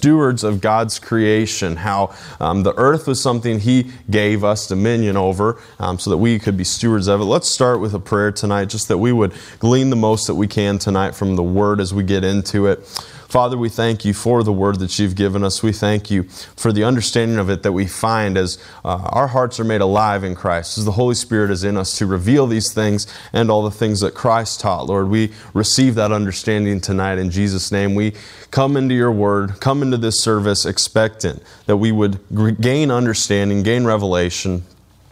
stewards of God's creation, how um, the earth was something He gave us dominion over um, so that we could be stewards of it. Let's start with a prayer tonight, just that we would glean the most that we can tonight from the Word as we get into it. Father, we thank you for the word that you've given us. We thank you for the understanding of it that we find as uh, our hearts are made alive in Christ, as the Holy Spirit is in us to reveal these things and all the things that Christ taught. Lord, we receive that understanding tonight in Jesus' name. We come into your word, come into this service expectant that we would gain understanding, gain revelation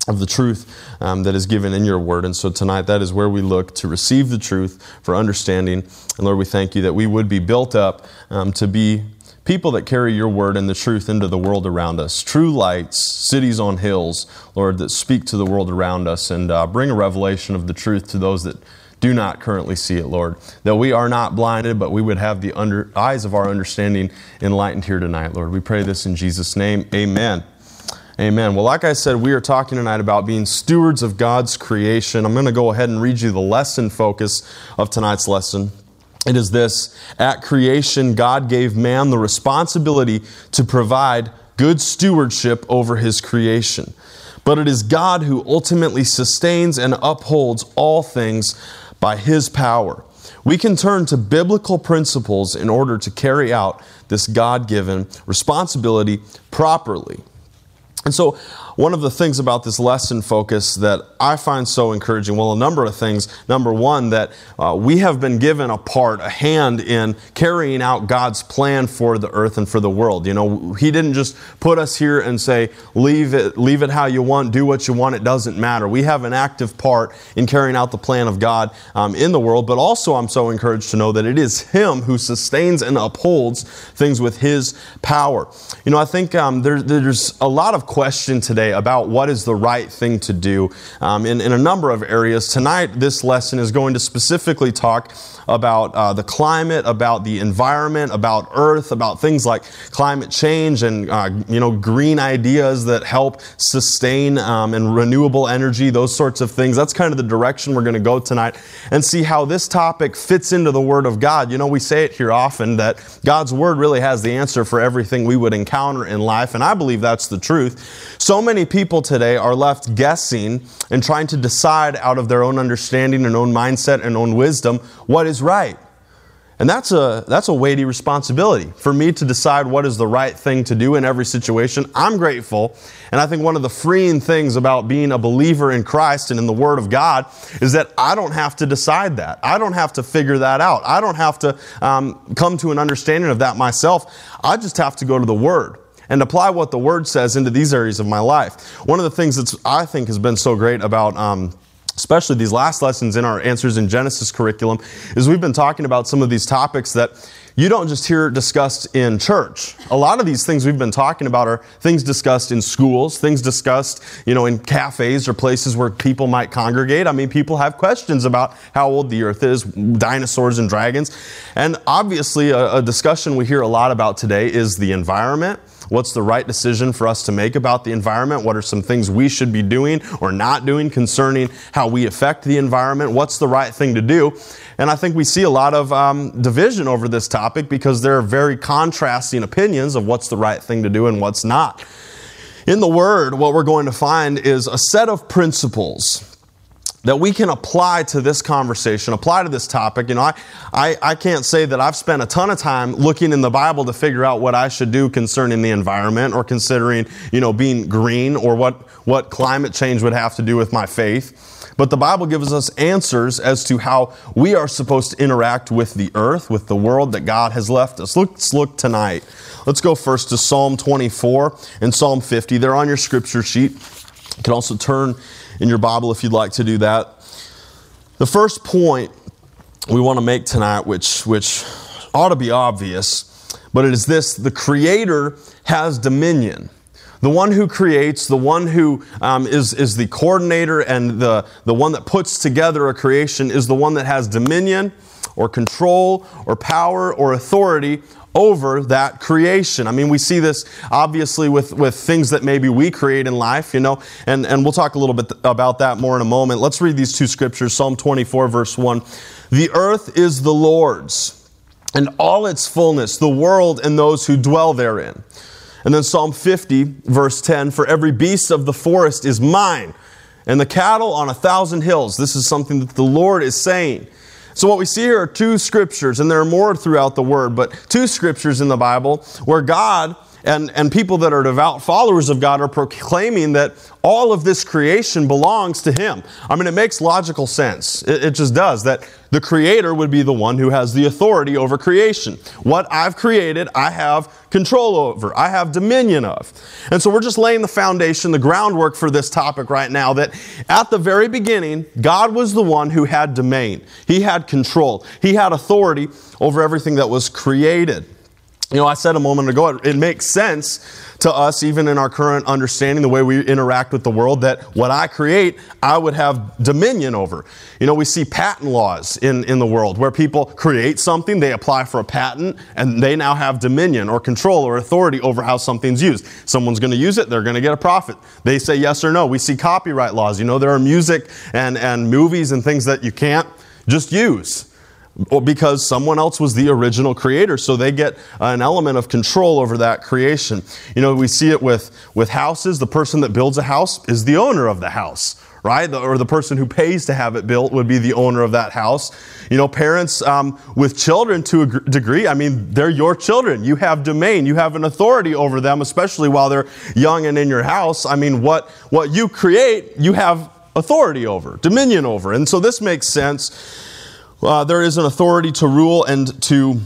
of the truth um, that is given in your word. And so tonight, that is where we look to receive the truth for understanding. And Lord, we thank you that we would be built up um, to be people that carry your word and the truth into the world around us. True lights, cities on hills, Lord, that speak to the world around us and uh, bring a revelation of the truth to those that do not currently see it, Lord. That we are not blinded, but we would have the under, eyes of our understanding enlightened here tonight, Lord. We pray this in Jesus' name. Amen. Amen. Well, like I said, we are talking tonight about being stewards of God's creation. I'm going to go ahead and read you the lesson focus of tonight's lesson. It is this At creation, God gave man the responsibility to provide good stewardship over his creation. But it is God who ultimately sustains and upholds all things by his power. We can turn to biblical principles in order to carry out this God given responsibility properly. And so, one of the things about this lesson focus that I find so encouraging, well, a number of things. Number one, that uh, we have been given a part, a hand in carrying out God's plan for the earth and for the world. You know, He didn't just put us here and say, leave it, leave it how you want, do what you want, it doesn't matter. We have an active part in carrying out the plan of God um, in the world, but also I'm so encouraged to know that it is Him who sustains and upholds things with His power. You know, I think um, there, there's a lot of question today about what is the right thing to do um, in, in a number of areas. Tonight, this lesson is going to specifically talk about uh, the climate, about the environment, about Earth, about things like climate change and uh, you know green ideas that help sustain um, and renewable energy, those sorts of things. That's kind of the direction we're going to go tonight, and see how this topic fits into the Word of God. You know, we say it here often that God's Word really has the answer for everything we would encounter in life, and I believe that's the truth. So many people today are left guessing and trying to decide out of their own understanding and own mindset and own wisdom what is right. And that's a, that's a weighty responsibility for me to decide what is the right thing to do in every situation. I'm grateful. And I think one of the freeing things about being a believer in Christ and in the Word of God is that I don't have to decide that. I don't have to figure that out. I don't have to um, come to an understanding of that myself. I just have to go to the Word and apply what the Word says into these areas of my life. One of the things that I think has been so great about um, especially these last lessons in our Answers in Genesis curriculum, is we've been talking about some of these topics that you don't just hear discussed in church. A lot of these things we've been talking about are things discussed in schools, things discussed, you know, in cafes or places where people might congregate. I mean, people have questions about how old the earth is, dinosaurs and dragons. And obviously, a, a discussion we hear a lot about today is the environment What's the right decision for us to make about the environment? What are some things we should be doing or not doing concerning how we affect the environment? What's the right thing to do? And I think we see a lot of um, division over this topic because there are very contrasting opinions of what's the right thing to do and what's not. In the Word, what we're going to find is a set of principles that we can apply to this conversation, apply to this topic. You know, I, I, I, can't say that I've spent a ton of time looking in the Bible to figure out what I should do concerning the environment or considering, you know, being green or what, what climate change would have to do with my faith. But the Bible gives us answers as to how we are supposed to interact with the earth, with the world that God has left us. Let's look tonight. Let's go first to Psalm 24 and Psalm 50. They're on your scripture sheet. You can also turn in your Bible if you'd like to do that. The first point we want to make tonight, which, which ought to be obvious, but it is this the Creator has dominion. The one who creates, the one who um, is is, the coordinator and the, the one that puts together a creation is the one that has dominion or control or power or authority over that creation. I mean, we see this obviously with, with things that maybe we create in life, you know, and, and we'll talk a little bit about that more in a moment. Let's read these two scriptures Psalm 24, verse 1. The earth is the Lord's and all its fullness, the world and those who dwell therein. And then Psalm 50, verse 10 For every beast of the forest is mine, and the cattle on a thousand hills. This is something that the Lord is saying. So, what we see here are two scriptures, and there are more throughout the Word, but two scriptures in the Bible where God and, and people that are devout followers of God are proclaiming that all of this creation belongs to Him. I mean, it makes logical sense. It, it, just does. That the Creator would be the one who has the authority over creation. What I've created, I have control over, I have dominion of. And so we're just laying the foundation, the groundwork for this topic right now that at the very beginning, God was the one who had domain, He had control, He had authority over everything that was created. You know, I said a moment ago, it, it, makes sense to us, even in our current understanding, the way we interact with the world, that what I create, I would have dominion over. You know, we see patent laws in, in the world where people create something, they apply for a patent, and they now have dominion or control or authority over how something's used. Someone's going to use it, they're going to get a profit. They say yes or no. We see copyright laws. You know, there are music and, and movies and things that you can't just use because someone else was the original creator so they get an element of control over that creation. You know we see it with with houses. The person that builds a house is the owner of the house right? The, or the person who pays to have it built would be the owner of that house. You know parents um, with children to a degree i mean they're your children. You have domain. You have an authority over them especially while they're young and in your house. I mean what what you create you have authority over dominion over. And so this makes sense uh, there is an authority to rule and to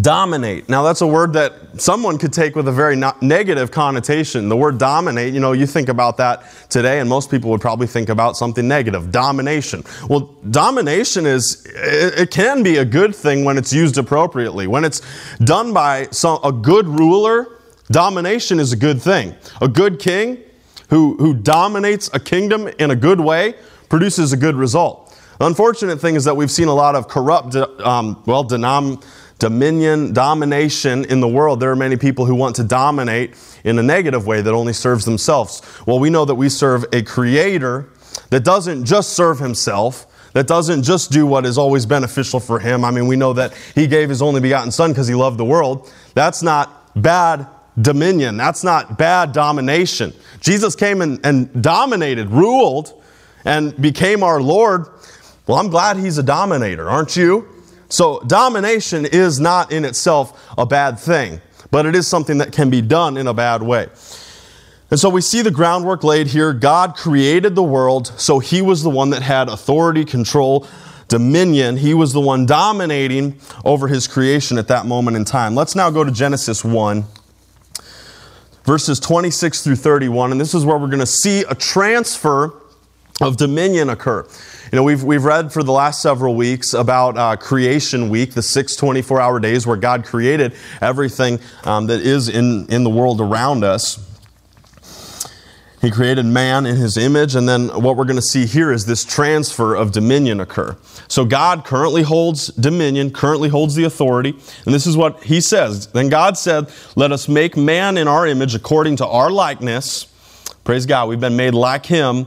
dominate. Now, that's a word that someone could take with a very negative connotation. The word dominate, you know, you think about that today, and most people would probably think about something negative domination. Well, domination is, it, it can be a good thing when it's used appropriately. When it's done by some, a good ruler, domination is a good thing. A good king who, who dominates a kingdom in a good way produces a good result. The unfortunate thing is that we've seen a lot of corrupt, um, well, denom- dominion, domination in the world. There are many people who want to dominate in a negative way that only serves themselves. Well, we know that we serve a creator that doesn't just serve himself, that doesn't just do what is always beneficial for him. I mean, we know that he gave his only begotten son because he loved the world. That's not bad dominion. That's not bad domination. Jesus came and, and dominated, ruled, and became our Lord well, I'm glad he's a dominator, aren't you? So, domination is not in itself a bad thing, but it is something that can be done in a bad way. And so we see the groundwork laid here. God created the world, so he was the one that had authority, control, dominion. He was the one dominating over his creation at that moment in time. Let's now go to Genesis 1, verses 26 through 31, and this is where we're going to see a transfer of dominion occur. You know, we've, we've read for the last several weeks about uh, Creation Week, the six 24 hour days where God created everything um, that is in, in the world around us. He created man in his image, and then what we're going to see here is this transfer of dominion occur. So God currently holds dominion, currently holds the authority, and this is what he says. Then God said, Let us make man in our image according to our likeness. Praise God, we've been made like him.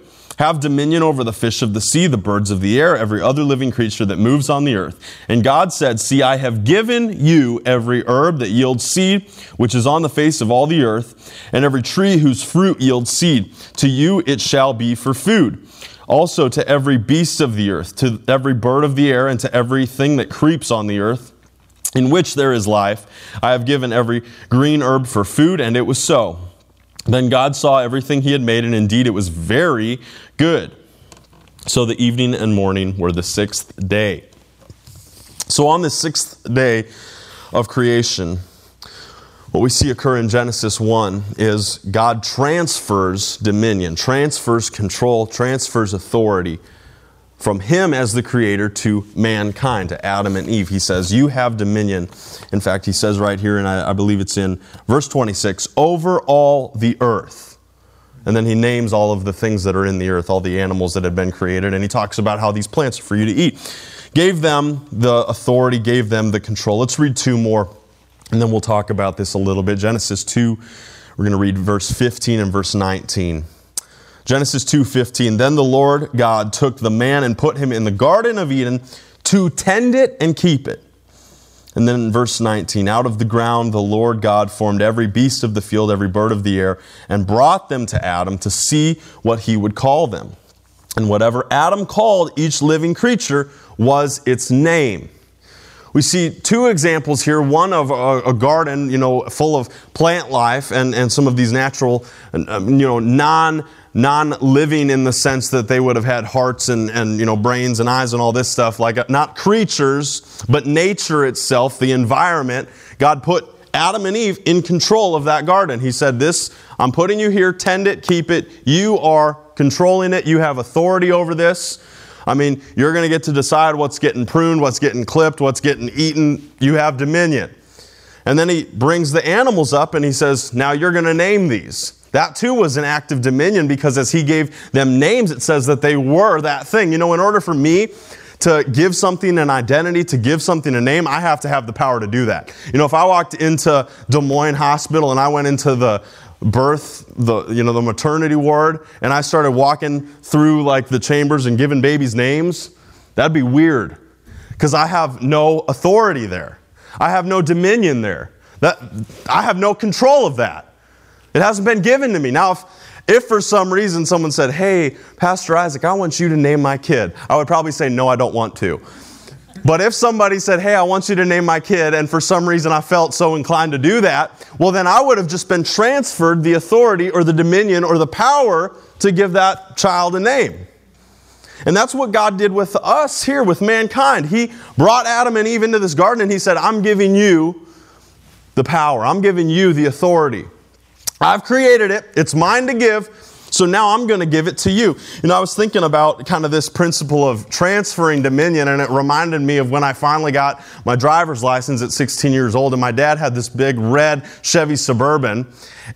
have dominion over the fish of the sea, the birds of the air, every other living creature that moves on the earth. And God said, See, I have given you every herb that yields seed, which is on the face of all the earth, and every tree whose fruit yields seed. To you it shall be for food. Also to every beast of the earth, to every bird of the air, and to everything that creeps on the earth, in which there is life, I have given every green herb for food, and it was so. Then God saw everything he had made, and indeed it was very good. So the evening and morning were the sixth day. So on the sixth day of creation, what we see occur in Genesis 1 is God transfers dominion, transfers control, transfers authority from him as the creator to mankind, to Adam and Eve. He says, You have dominion. In fact, he says right here, and I, I believe it's in verse 26 over all the earth. And then he names all of the things that are in the earth, all the animals that had been created, and he talks about how these plants are for you to eat. Gave them the authority, gave them the control. Let's read two more, and then we'll talk about this a little bit. Genesis 2, we're going to read verse 15 and verse 19. Genesis 2:15 Then the Lord God took the man and put him in the garden of Eden to tend it and keep it. And then in verse 19, out of the ground the Lord God formed every beast of the field, every bird of the air, and brought them to Adam to see what he would call them. And whatever Adam called each living creature was its name. We see two examples here one of a, a, garden, you know, full of plant life and, and some of these natural, um, you know, non non-living in the sense that they would have had hearts and, and you know brains and eyes and all this stuff like uh, not creatures but nature itself the environment. God put adam and eve in control of that garden. He said this i'm putting you here. Tend it. Keep it. You are controlling it. You have authority over this. I mean you're going to get to decide what's getting pruned what's getting clipped what's getting eaten. You have dominion. And then he brings the animals up and he says now you're going to name these that too was an act of dominion because as he gave them names, it says that they were that thing. You know, in order for me to give something an identity, to give something a name, I have to have the power to do that. You know, if I walked into Des Moines Hospital and I went into the birth, the you know, the maternity ward, and I started walking through like the chambers and giving babies names, that'd be weird. Because I have no authority there. I have no dominion there. That I have no control of that. It hasn't been given to me. Now, if, if for some reason someone said, Hey, Pastor Isaac, I want you to name my kid, I would probably say, No, I don't want to. But if somebody said, Hey, I want you to name my kid, and for some reason I felt so inclined to do that, well, then I would have just been transferred the authority or the dominion or the power to give that child a name. And that's what God did with us here, with mankind. He brought Adam and Eve into this garden and He said, I'm giving you the power, I'm giving you the authority. I've created it, it's mine to give. So now I'm going to give it to you. You know, I was thinking about kind of this principle of transferring dominion, and it reminded me of when I finally got my driver's license at 16 years old, and my dad had this big red Chevy Suburban,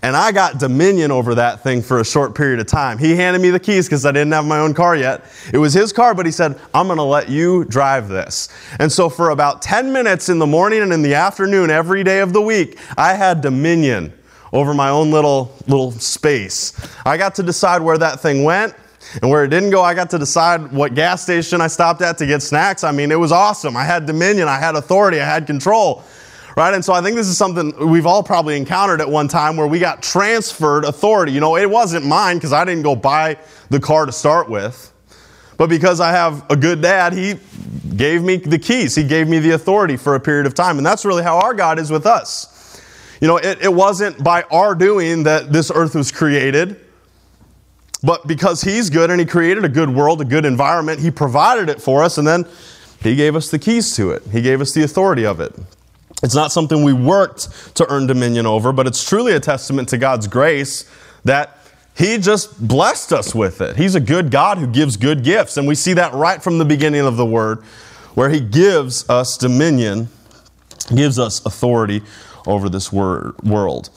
and I got dominion over that thing for a short period of time. He handed me the keys because I didn't have my own car yet. It was his car, but he said, I'm going to let you drive this. And so for about 10 minutes in the morning and in the afternoon, every day of the week, I had dominion over my own little little space. I got to decide where that thing went. And where it didn't go, I got to decide what gas station I stopped at to get snacks. I mean, it was awesome. I had dominion, I had authority, I had control. Right? And so I think this is something we've all probably encountered at one time where we got transferred authority. You know, it wasn't mine because I didn't go buy the car to start with. But because I have a good dad, he gave me the keys. He gave me the authority for a period of time. And that's really how our God is with us. You know, it, it wasn't by our doing that this earth was created, but because He's good and He created a good world, a good environment, He provided it for us, and then He gave us the keys to it. He gave us the authority of it. It's not something we worked to earn dominion over, but it's truly a testament to God's grace that He just blessed us with it. He's a good God who gives good gifts, and we see that right from the beginning of the Word, where He gives us dominion, gives us authority over this wor- world.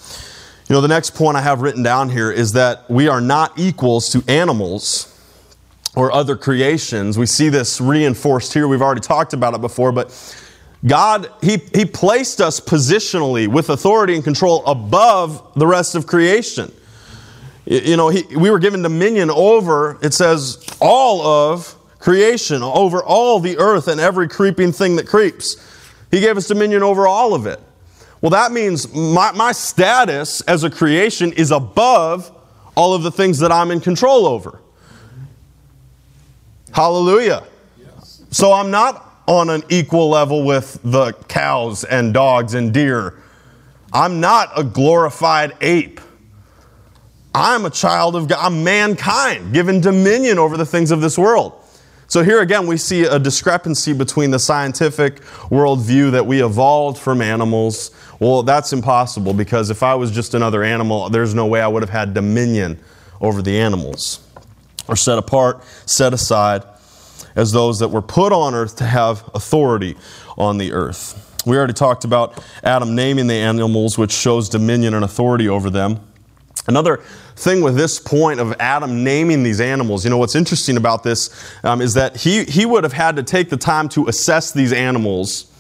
You know, the next point I have written down here is that we are not equals to animals or other creations. We see this reinforced here. We've already talked about it before, but God, He, he placed us positionally with authority and control above the rest of creation. You know, he, we were given dominion over, it says, all of creation, over all the earth and every creeping thing that creeps. He gave us dominion over all of it. Well, that means my, my status as a creation is above all of the things that I'm in control over. Hallelujah. So I'm not on an equal level with the cows and dogs and deer. I'm not a glorified ape. I'm a child of God. I'm mankind, given dominion over the things of this world. So here again, we see a discrepancy between the scientific worldview that we evolved from animals well, that's impossible because if I was just another animal, there's no way I would have had dominion over the animals. Or set apart, set aside as those that were put on earth to have authority on the earth. We already talked about Adam naming the animals, which shows dominion and authority over them. Another thing with this point of Adam naming these animals, you know, what's interesting about this um, is that he, he would have had to take the time to assess these animals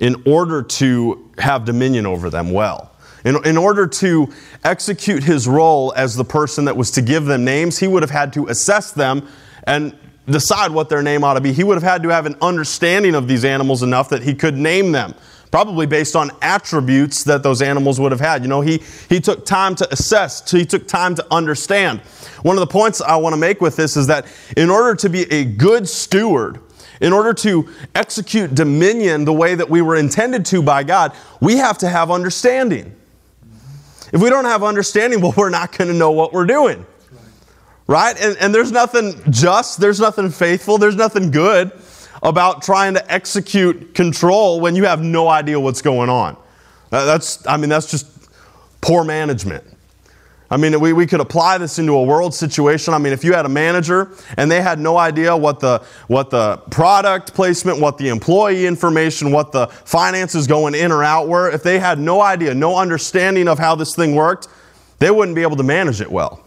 in order to have dominion over them well. In, in order to execute his role as the person that was to give them names, he would have had to assess them and decide what their name ought to be. He would have had to have an understanding of these animals enough that he could name them probably based on attributes that those animals would have had. You know, he, he took time to assess, he took time to understand. One of the points I want to make with this is that in order to be a good steward, in order to execute dominion the way that we were intended to by God, we have to have understanding. If we don't have understanding, well, we're not going to know what we're doing. Right? And, and there's nothing just, there's nothing faithful, there's nothing good about trying to execute control when you have no idea what's going on. Uh, that's, I mean, that's just poor management. I mean, we, we could apply this into a world situation. I mean, if you had a manager and they had no idea what the, what the product placement, what the employee information, what the finances going in or out were, if they had no idea, no understanding of how this thing worked, they wouldn't be able to manage it well.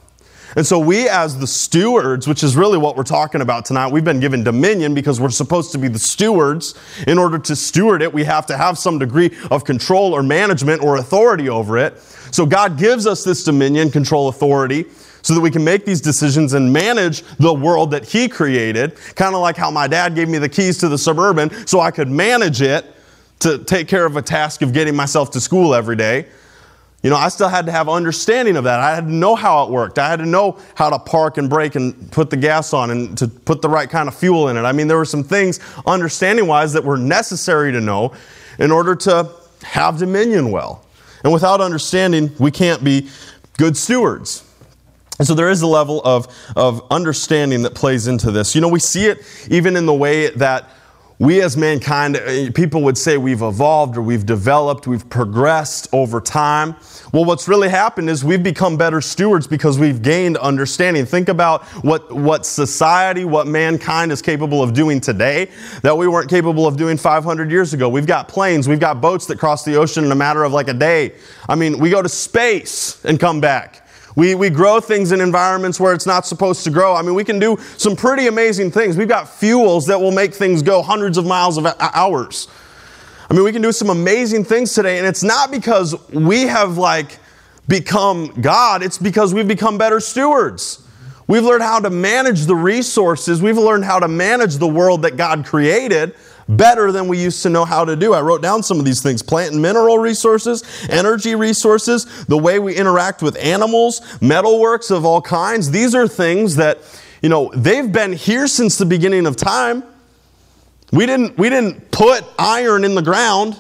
And so, we as the stewards, which is really what we're talking about tonight, we've been given dominion because we're supposed to be the stewards. In order to steward it, we have to have some degree of control or management or authority over it. So, God gives us this dominion, control, authority so that we can make these decisions and manage the world that He created. Kind of like how my dad gave me the keys to the suburban so I could manage it to take care of a task of getting myself to school every day. You know, I still had to have understanding of that. I had to know how it worked. I had to know how to park and brake and put the gas on and to put the right kind of fuel in it. I mean, there were some things, understanding wise, that were necessary to know in order to have dominion well. And without understanding, we can't be good stewards. And so there is a level of, of understanding that plays into this. You know, we see it even in the way that we as mankind, uh, people would say we've evolved or we've developed, we've progressed over time. Well, what's really happened is we've become better stewards because we've gained understanding. Think about what, what society, what mankind is capable of doing today that we weren't capable of doing 500 years ago. We've got planes, we've got boats that cross the ocean in a matter of like a day. I mean, we go to space and come back. We, we grow things in environments where it's not supposed to grow. I mean, we can do some pretty amazing things. We've got fuels that will make things go hundreds of miles of hours. I mean, we can do some amazing things today, and it's not because we have like become God, it's because we've become better stewards. We've learned how to manage the resources, we've learned how to manage the world that God created better than we used to know how to do. I wrote down some of these things plant and mineral resources, energy resources, the way we interact with animals, metalworks of all kinds. These are things that, you know, they've been here since the beginning of time. We didn't, we didn't put iron in the ground.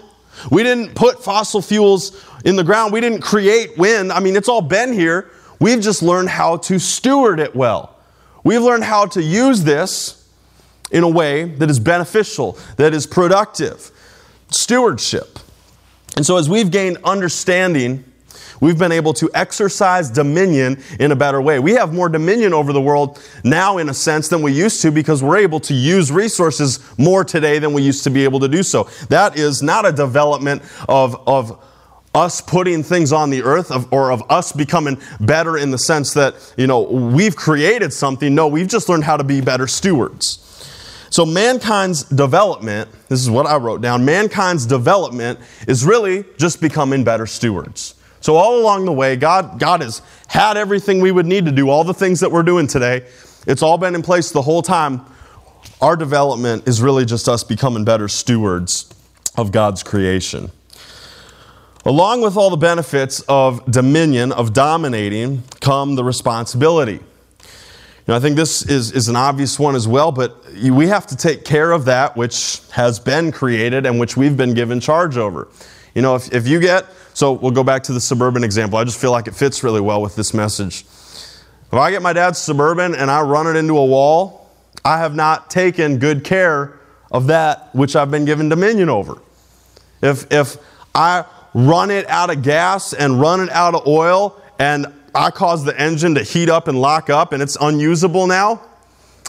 We didn't put fossil fuels in the ground. We didn't create wind. I mean, it's all been here. We've just learned how to steward it well. We've learned how to use this in a way that is beneficial, that is productive. Stewardship. And so, as we've gained understanding, we've been able to exercise dominion in a better way. We have more dominion over the world now, in a sense, than we used to because we're able to use resources more today than we used to be able to do so. That is not a development of, of us putting things on the earth of, or of us becoming better in the sense that, you know, we've created something. No, we've just learned how to be better stewards. So, mankind's development, this is what I wrote down mankind's development is really just becoming better stewards. So, all along the way, God, God has had everything we would need to do, all the things that we're doing today. It's all been in place the whole time. Our development is really just us becoming better stewards of God's creation. Along with all the benefits of dominion, of dominating, come the responsibility. Now, I think this is, is an obvious one as well, but we have to take care of that which has been created and which we've been given charge over. You know, if, if you get, so we'll go back to the suburban example. I just feel like it fits really well with this message. If I get my dad's suburban and I run it into a wall, I have not taken good care of that which I've been given dominion over. If, if I run it out of gas and run it out of oil and I caused the engine to heat up and lock up and it's unusable now.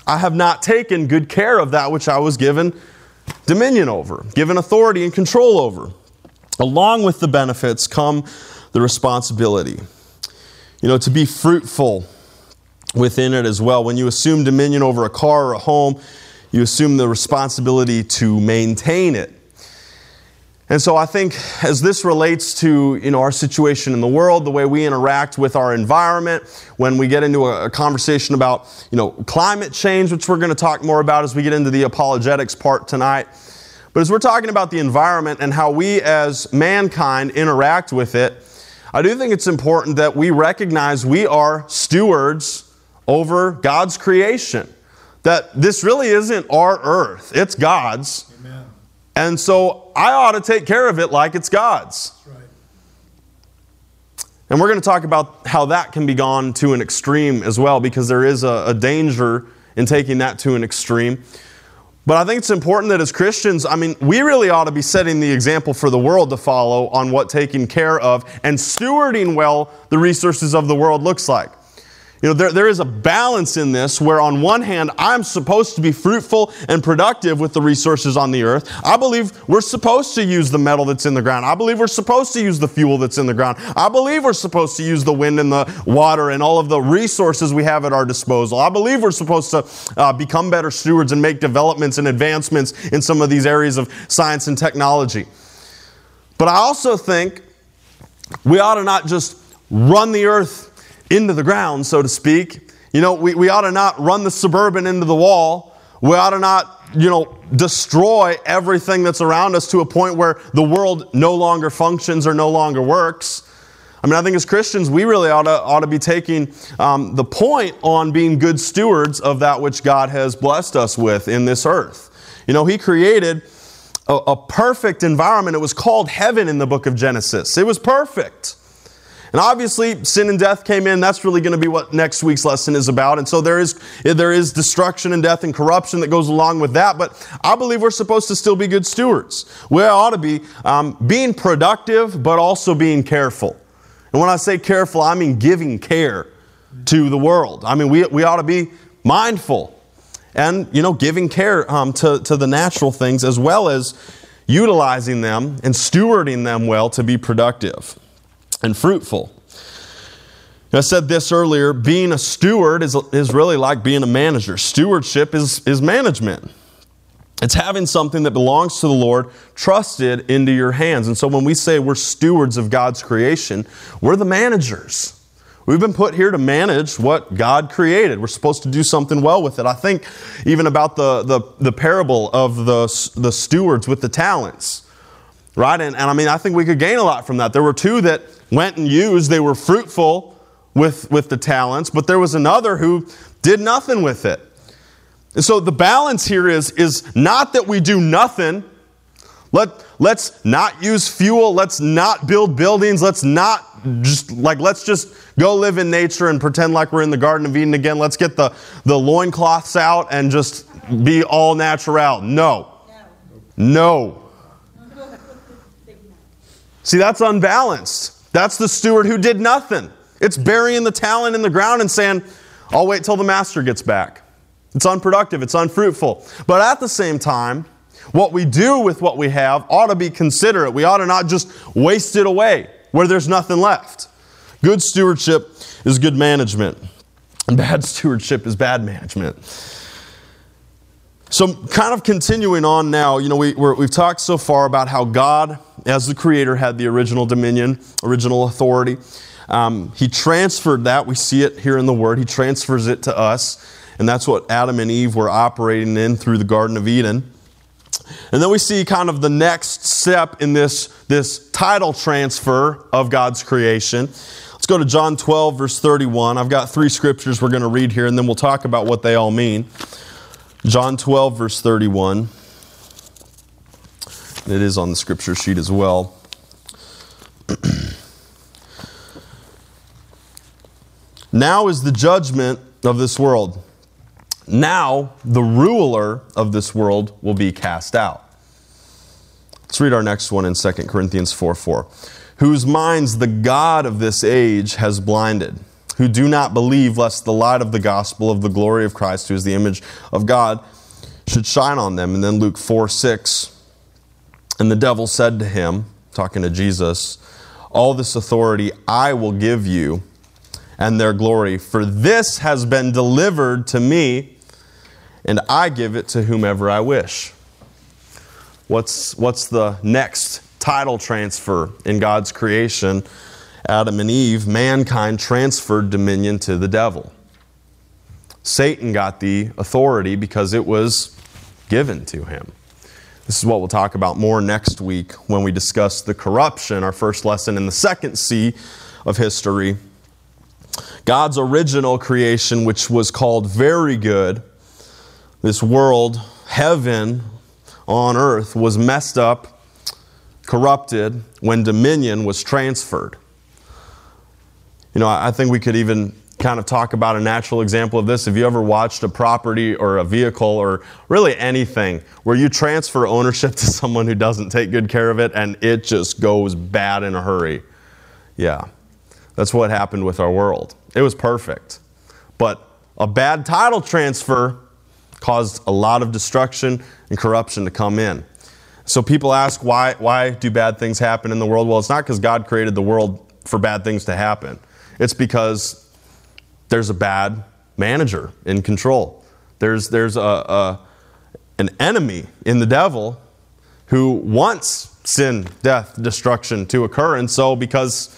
I have not taken good care of that which I was given dominion over, given authority and control over. Along with the benefits come the responsibility. you know, to be fruitful within it as well. When you assume dominion over a car or a home, you assume the responsibility to maintain it. And so I think as this relates to you know, our situation in the world, the way we interact with our environment, when we get into a, conversation about you know, climate change, which we're going to talk more about as we get into the apologetics part tonight. But as we're talking about the environment and how we as mankind interact with it, I do think it's important that we recognize we are stewards over God's creation. That this really isn't our earth, it's God's. Amen. And so I ought to take care of it like it's God's. Right. And we're going to talk about how that can be gone to an extreme as well, because there is a, a danger in taking that to an extreme. But I think it's important that as Christians, I mean, we really ought to be setting the example for the world to follow on what taking care of and stewarding well the resources of the world looks like. You know, there, there is a balance in this where, on one hand, I'm supposed to be fruitful and productive with the resources on the earth. I believe we're supposed to use the metal that's in the ground. I believe we're supposed to use the fuel that's in the ground. I believe we're supposed to use the wind and the water and all of the resources we have at our disposal. I believe we're supposed to uh, become better stewards and make developments and advancements in some of these areas of science and technology. But I also think we ought to not just run the earth into the ground, so to speak. You know, we, we ought to not run the suburban into the wall. We ought to not, you know, destroy everything that's around us to a point where the world no longer functions or no longer works. I mean, I think as Christians, we really ought to, ought to be taking um, the point on being good stewards of that which God has blessed us with in this earth. You know, He created a, a perfect environment. It was called heaven in the book of Genesis. It was perfect. And obviously, sin and death came in. That's really going to be what next week's lesson is about. And so there is, there is destruction and death and corruption that goes along with that. But I believe we're supposed to still be good stewards. We ought to be um, being productive, but also being careful. And when I say careful, I mean giving care to the world. I mean, we, we ought to be mindful and, you know, giving care um, to, to the natural things as well as utilizing them and stewarding them well to be productive and fruitful. I said this earlier being a steward is, is really like being a manager. Stewardship is, is management. It's having something that belongs to the Lord trusted into your hands. And so when we say we're stewards of God's creation, we're the managers. We've been put here to manage what God created. We're supposed to do something well with it. I think even about the, the, the parable of the, the stewards with the talents, right? And, and I mean, I think we could gain a lot from that. There were two that went and used, they were fruitful with, with the talents, but there was another who did nothing with it. And so the balance here is, is not that we do nothing. Let, let's not use fuel. Let's not build buildings. Let's not just like, let's just go live in nature and pretend like we're in the Garden of Eden again. Let's get the, the loincloths out and just be all natural. No. No. See, that's unbalanced. That's the steward who did nothing. It's burying the talent in the ground and saying, I'll wait till the master gets back. It's unproductive, it's unfruitful. But at the same time, what we do with what we have ought to be considerate. We ought to not just waste it away where there's nothing left. Good stewardship is good management, and bad stewardship is bad management. So, kind of continuing on now, you know, we, we have talked so far about how God, as the Creator, had the original dominion, original authority. Um, he transferred that. We see it here in the Word. He transfers it to us. And that's what Adam and Eve were operating in through the Garden of Eden. And then we see kind of the next step in this, this title transfer of God's creation. Let's go to John 12, verse 31. I've got three scriptures we're going to read here, and then we'll talk about what they all mean. John 12, verse 31. It is on the scripture sheet as well. now is the judgment of this world. Now the ruler of this world will be cast out. Let's read our next one in 2 Corinthians 4 4. Whose minds the God of this age has blinded who do not believe, lest the light of the gospel of the glory of Christ, who is the image of God, should shine on them. And then Luke 4 6. And the devil said to him, talking to Jesus, All this authority I will give you, and their glory. For this has been delivered to me, and I give it to whomever I wish. What's, what's the next title transfer in God's creation? Adam and Eve, mankind transferred dominion to the devil. Satan got the authority because it was given to him. This is what we'll talk about more next week when we discuss the corruption, our first lesson in the second C of history. God's original creation, which was called very good, this world, heaven on earth, was messed up, corrupted when dominion was transferred. You know, I think we could even kind of talk about a natural example of this. Have you ever watched a property or a vehicle or really anything where you transfer ownership to someone who doesn't take good care of it and it just goes bad in a hurry? Yeah, that's what happened with our world. It was perfect. But a bad title transfer caused a lot of destruction and corruption to come in. So people ask, why, why do bad things happen in the world? Well, it's not because God created the world for bad things to happen. It's because there's a bad manager in control. There's, there's a, a, an enemy in the devil who wants sin, death, destruction to occur. And so, because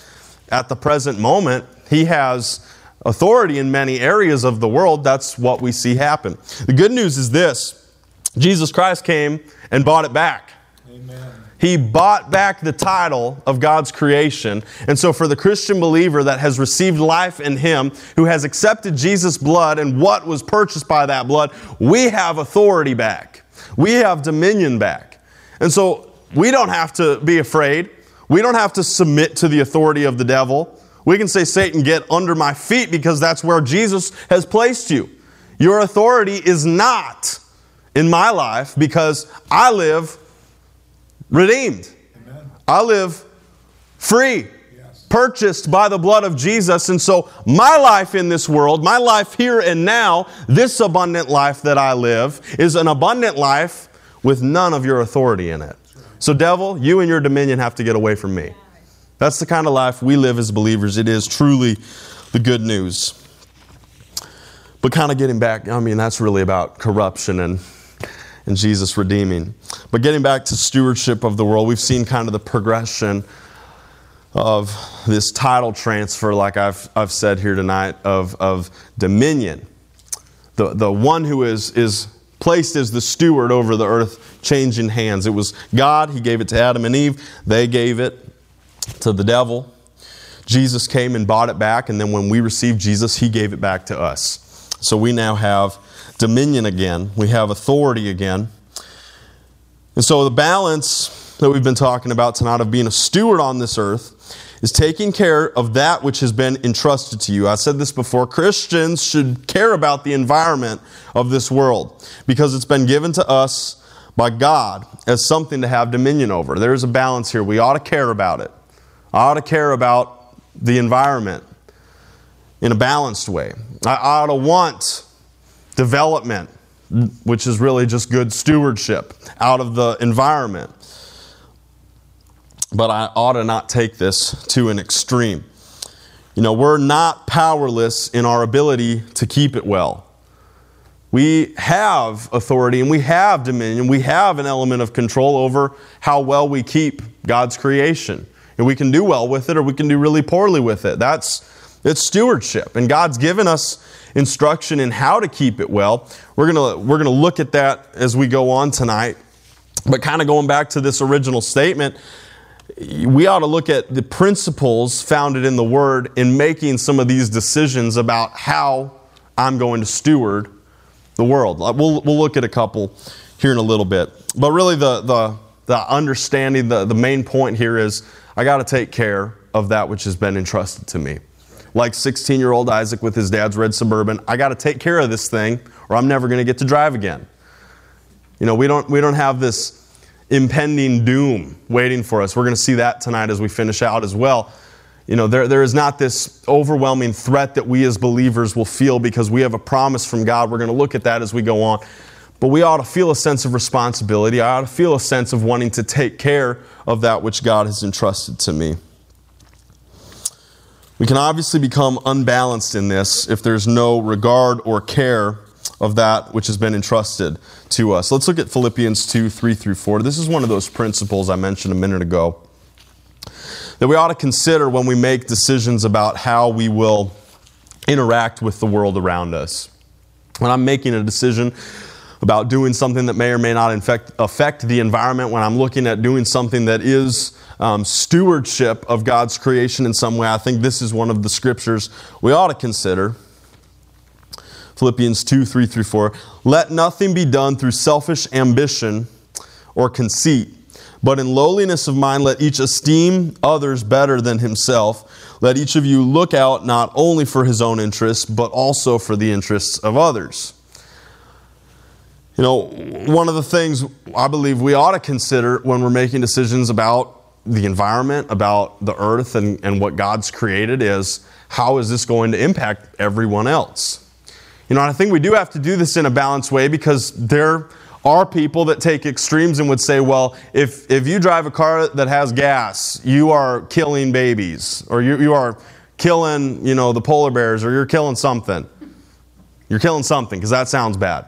at the present moment, he has authority in many areas of the world, that's what we see happen. The good news is this Jesus Christ came and bought it back. Amen. He bought back the title of God's creation. And so, for the Christian believer that has received life in Him, who has accepted Jesus' blood and what was purchased by that blood, we have authority back. We have dominion back. And so, we don't have to be afraid. We don't have to submit to the authority of the devil. We can say, Satan, get under my feet because that's where Jesus has placed you. Your authority is not in my life because I live redeemed. Amen. I live free, yes. purchased by the blood of Jesus. And so, my life in this world, my life here and now, this abundant life that I live, is an abundant life with none of your authority in it. So, devil, you and your dominion have to get away from me. That's the kind of life we live as believers. It is truly the good news. But kind of getting back, I mean, that's really about corruption and and Jesus redeeming. But getting back to stewardship of the world, we've seen kind of the progression of this title transfer, like I've, I've said here tonight, of, of dominion. The, the one who is, is placed as the steward over the earth changing hands. It was God, He gave it to Adam and Eve, they gave it to the devil. Jesus came and bought it back, and then when we received Jesus, He gave it back to us. So we now have dominion again, we have authority again. And so the balance that we've been talking about tonight of being a steward on this earth is taking care of that which has been entrusted to you. I said this before Christians should care about the environment of this world because it's been given to us by God as something to have dominion over. There's a balance here. We ought to care about it. I ought to care about the environment in a balanced way. I ought to want development, which is really just good stewardship out of the environment. But I ought to not take this to an extreme. You know, we're not powerless in our ability to keep it well. We have authority and we have dominion. We have an element of control over how well we keep God's creation. And we can do well with it or we can do really poorly with it. That's it's stewardship. And God's given us instruction in how to keep it well. We're going we're to look at that as we go on tonight. But kind of going back to this original statement, we ought to look at the principles founded in the Word in making some of these decisions about how I'm going to steward the world. We'll, we'll look at a couple here in a little bit. But really, the, the, the understanding, the, the main point here is I got to take care of that which has been entrusted to me like 16 year old Isaac with his dad's red Suburban. I got to take care of this thing or I'm never going to get to drive again. You know, we don't, we don't have this impending doom waiting for us. We're going to see that tonight as we finish out as well. You know, there, there is not this overwhelming threat that we as believers will feel because we have a promise from God. We're going to look at that as we go on. But we ought to feel a sense of responsibility. I ought to feel a sense of wanting to take care of that which God has entrusted to me. We can obviously become unbalanced in this if there's no regard or care of that which has been entrusted to us. Let's look at Philippians 2 3 through 4. This is one of those principles I mentioned a minute ago that we ought to consider when we make decisions about how we will interact with the world around us. When I'm making a decision about doing something that may or may not infect, affect the environment, when I'm looking at doing something that is um, stewardship of God's creation in some way, I think this is one of the scriptures we ought to consider. Philippians 2 3 through 4. Let nothing be done through selfish ambition or conceit, but in lowliness of mind, let each esteem others better than himself. Let each of you look out not only for his own interests, but also for the interests of others. You know, one of the things I believe we ought to consider when we're making decisions about the environment, about the earth, and, and what God's created is how is this going to impact everyone else? You know, I think we do have to do this in a balanced way because there are people that take extremes and would say, well, if, if you drive a car that has gas, you are killing babies, or you, you are killing, you know, the polar bears, or you're killing something. You're killing something because that sounds bad.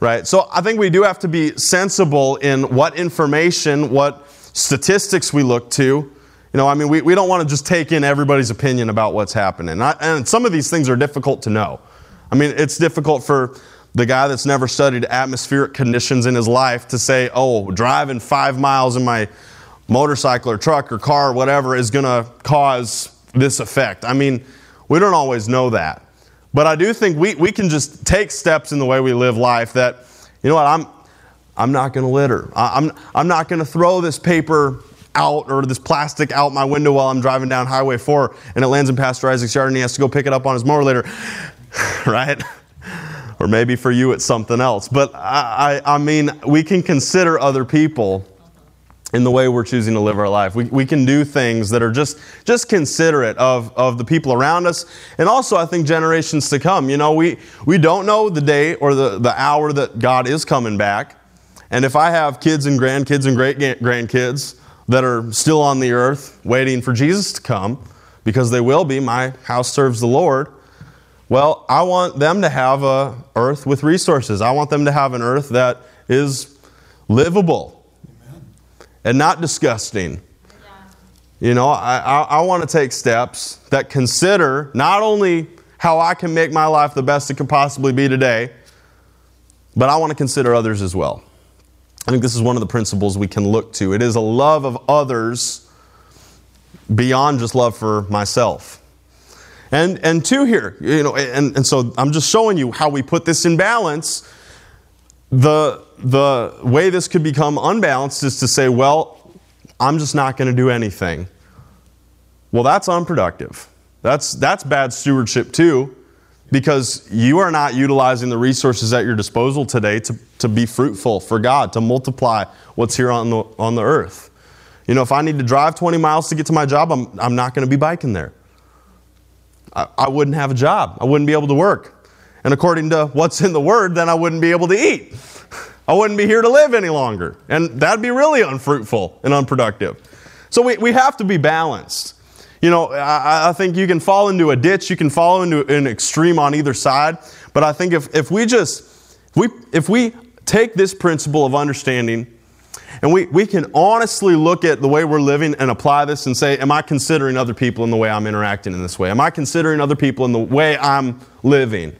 Right? So I think we do have to be sensible in what information, what statistics we look to. You know, I mean, we, we don't want to just take in everybody's opinion about what's happening. and some of these things are difficult to know. I mean, it's difficult for the guy that's never studied atmospheric conditions in his life to say, oh, driving five miles in my motorcycle or truck or car or whatever is going to cause this effect. I mean, we don't always know that. But I do think we, we can just take steps in the way we live life that, you know what, I'm, I'm not going to litter. I'm, I'm not going to throw this paper out or this plastic out my window while I'm driving down Highway 4 and it lands in Pastor Isaac's yard and he has to go pick it up on his mower later. right? Or maybe for you it's something else. But I, I, I, mean, we can consider other people in the way we're choosing to live our life. We, we can do things that are just, just considerate of, of the people around us and also, I think, generations to come. You know, we, we don't know the day or the, the hour that God is coming back. And if I have kids and grandkids and great grandkids that are still on the earth waiting for Jesus to come, because they will be, my house serves the Lord well, I want them to have a earth with resources. I want them to have an earth that is livable. And not disgusting. You know, I, I, I want to take steps that consider not only how I can make my life the best it can possibly be today, but I want to consider others as well. I think this is one of the principles we can look to. It is a love of others beyond just love for myself. And, and two here, you know, and, and so I'm just showing you how we put this in balance. The, the way this could become unbalanced is to say, well, I'm just not going to do anything. Well, that's unproductive. That's, that's bad stewardship too, because you are not utilizing the resources at your disposal today to, to be fruitful for God, to multiply what's here on the, on the earth. You know, if I need to drive 20 miles to get to my job, I'm, I'm not going to be biking there. I, I wouldn't have a job. I wouldn't be able to work. And according to what's in the Word, then I wouldn't be able to eat. I wouldn't be here to live any longer. And that'd be really unfruitful and unproductive. So we, we have to be balanced. You know, I, I think you can fall into a ditch, you can fall into an extreme on either side. But I think if, if we just, if we, if we take this principle of understanding and we, we can honestly look at the way we're living and apply this and say, Am I considering other people in the way I'm interacting in this way? Am I considering other people in the way I'm living?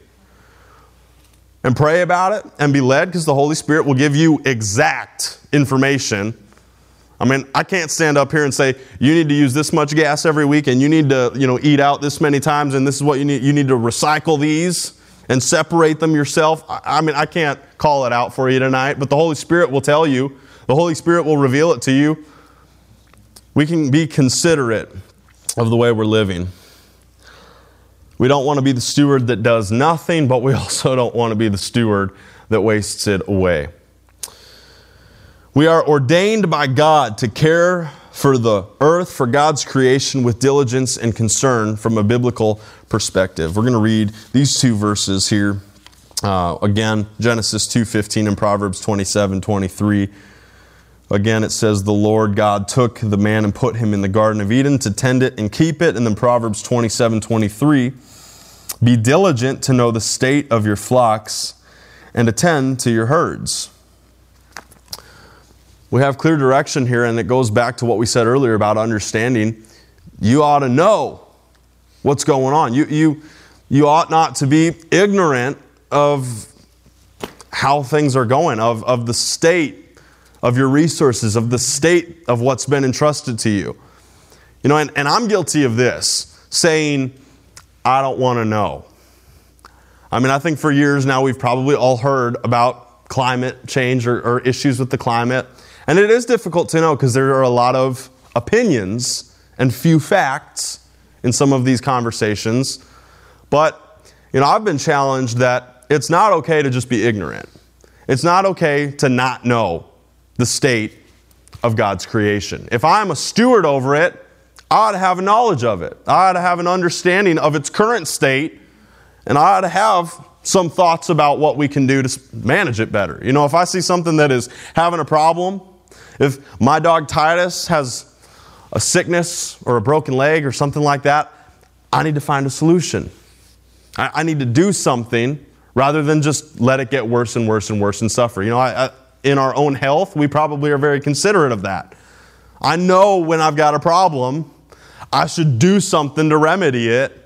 And pray about it and be led because the Holy Spirit will give you exact information. I mean, I can't stand up here and say, you need to use this much gas every week and you need to, you know, eat out this many times and this is what you need. You need to recycle these and separate them yourself. I mean, I can't call it out for you tonight, but the Holy Spirit will tell you the Holy Spirit will reveal it to you. We can be considerate of the way we're living. We don't want to be the steward that does nothing, but we also don't want to be the steward that wastes it away. We are ordained by God to care for the earth, for God's creation with diligence and concern from a biblical perspective. We're going to read these two verses here. Uh, again, Genesis 2.15 and Proverbs 27.23. Again, it says, The Lord God took the man and put him in the Garden of Eden to tend it and keep it. And then Proverbs 27 23, Be diligent to know the state of your flocks and attend to your herds. We have clear direction here, and it goes back to what we said earlier about understanding. You ought to know what's going on. You, you, you ought not to be ignorant of how things are going, of, of the state of your resources, of the state of what's been entrusted to you. You know, and, and I'm guilty of this, saying, I don't want to know. I mean, I think for years now we've probably all heard about climate change or, or issues with the climate. And it is difficult to know because there are a lot of opinions and few facts in some of these conversations. But, you know, I've been challenged that it's not okay to just be ignorant. It's not okay to not know the state of God's creation. If I'm a steward over it, I ought to have a knowledge of it. I ought to have an understanding of its current state, and I ought to have some thoughts about what we can do to manage it better. You know, if I see something that is having a problem, if my dog Titus has a sickness or a broken leg or something like that, I need to find a solution. I, I need to do something rather than just let it get worse and worse and worse and suffer. You know, I, I, in our own health, we probably are very considerate of that. I know when I've got a problem, I should do something to remedy it.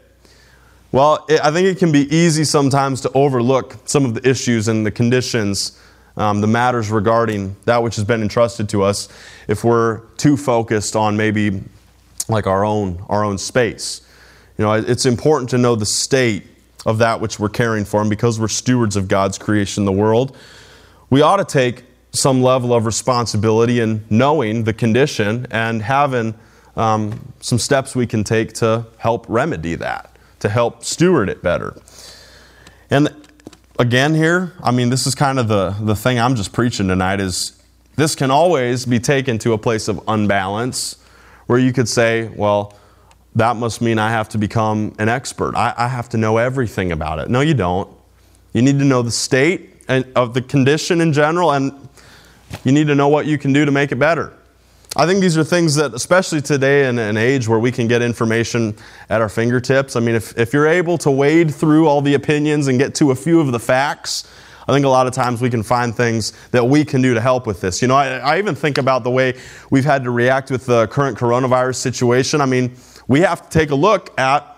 Well, it, I think it can be easy sometimes to overlook some of the issues and the conditions, um, the matters regarding that which has been entrusted to us if we're too focused on maybe like our own our own space. You know, it's important to know the state of that which we're caring for, and because we're stewards of God's creation the world, we ought to take some level of responsibility in knowing the condition and having um, some steps we can take to help remedy that, to help steward it better. And again, here, I mean, this is kind of the, the thing I'm just preaching tonight is this can always be taken to a place of unbalance where you could say, well, that must mean I have to become an expert. I, I have to know everything about it. No, you don't. You need to know the state and of the condition in general, and you need to know what you can do to make it better. I think these are things that, especially today in an age where we can get information at our fingertips, I mean, if, if you're able to wade through all the opinions and get to a few of the facts, I think a lot of times we can find things that we can do to help with this. You know, I, I even think about the way we've had to react with the current coronavirus situation. I mean, we have to take a look at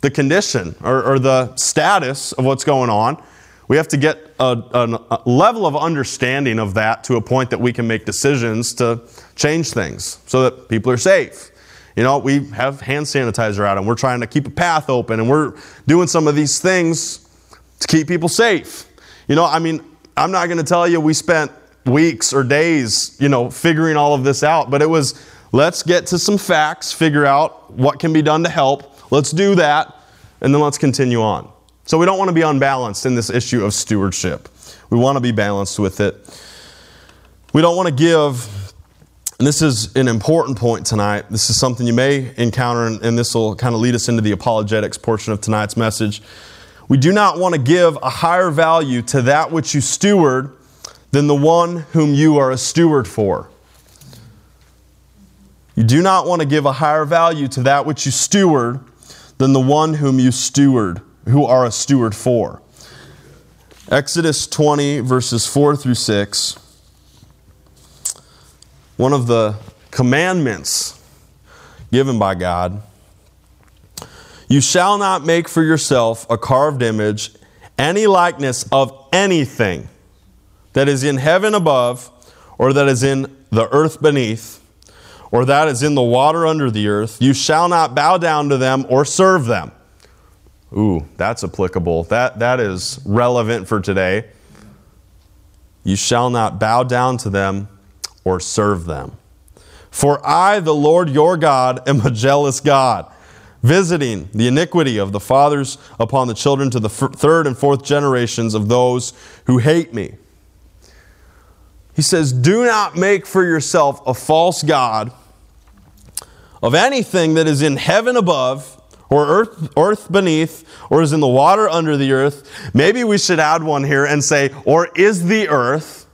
the condition or, or the status of what's going on we have to get a, a, level of understanding of that to a point that we can make decisions to change things so that people are safe. You know, we have hand sanitizer out and we're trying to keep a path open and we're doing some of these things to keep people safe. You know, I mean, I'm not going to tell you we spent weeks or days, you know, figuring all of this out, but it was let's get to some facts, figure out what can be done to help. Let's do that, and then let's continue on. So we don't want to be unbalanced in this issue of stewardship. We want to be balanced with it. We don't want to give, and this is an important point tonight. This is something you may encounter, and this will kind of lead us into the apologetics portion of tonight's message. We do not want to give a higher value to that which you steward than the one whom you are a steward for. You do not want to give a higher value to that which you steward than the one whom you steward who are a steward for. Exodus 20, verses 4 through 6. One of the commandments given by God. You shall not make for yourself a carved image, any likeness of anything that is in heaven above, or that is in the earth beneath, or that is in the water under the earth. You shall not bow down to them or serve them. Ooh, that's applicable. That, that is relevant for today. You shall not bow down to them or serve them. For I, the Lord your God, am a jealous God, visiting the iniquity of the fathers upon the children to the third and fourth generations of those who hate me. He says, Do not make for yourself a false God of anything that is in heaven above or earth, earth beneath, or is in the water under the earth. Maybe we should add one here and say, or is the earth.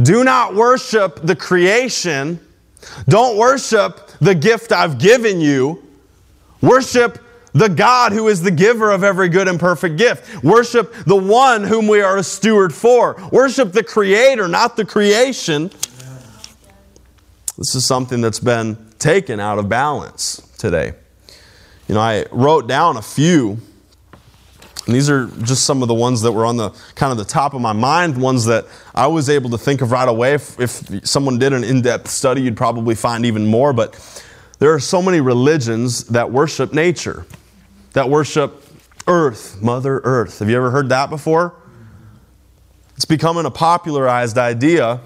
Do not worship the creation. Don't worship the gift I've given you. Worship the God who is the giver of every good and perfect gift. Worship the one whom we are a steward for. Worship the Creator, not the creation. This is something that's been taken out of balance today. You know, I wrote down a few, and these are just some of the ones that were on the kind of the top of my mind, ones that I was able to think of right away. If, if someone did an in depth study, you'd probably find even more. But there are so many religions that worship nature, that worship earth, Mother Earth. Have you ever heard that before? It's becoming a popularized idea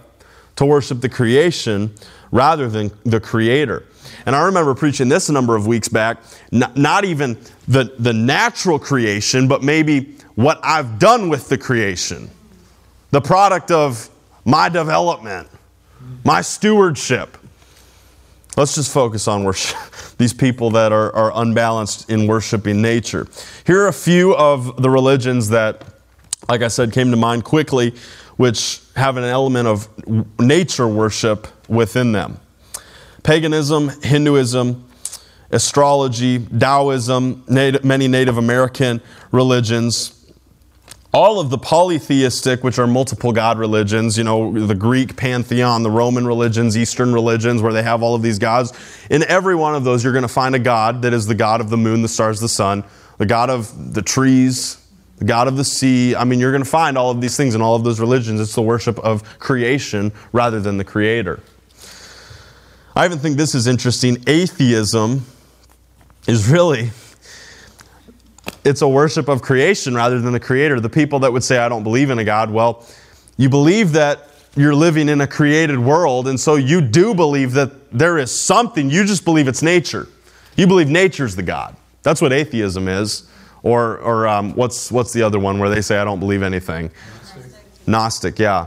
to worship the creation rather than the creator. And I remember preaching this a number of weeks back, not, not even the, the natural creation, but maybe what I've done with the creation, the product of my development, my stewardship. Let's just focus on worship, these people that are, are unbalanced in worshiping nature. Here are a few of the religions that, like I said, came to mind quickly, which have an element of nature worship within them paganism, Hinduism, astrology, Taoism, Native, many Native American religions. All of the polytheistic, which are multiple God religions, you know, the Greek pantheon, the Roman religions, Eastern religions, where they have all of these gods. In every one of those, you're going to find a God that is the God of the moon, the stars, the sun, the God of the trees, the God of the sea. I mean, you're going to find all of these things in all of those religions. It's the worship of creation rather than the creator. I even think this is interesting. Atheism is really it's a worship of creation rather than the creator. The people that would say I don't believe in a God, well, you believe that you're living in a created world and so you do believe that there is something. You just believe it's nature. You believe nature's the God. That's what atheism is. Or, or um, what's, what's the other one where they say, I don't believe anything? Gnostic, Gnostic yeah.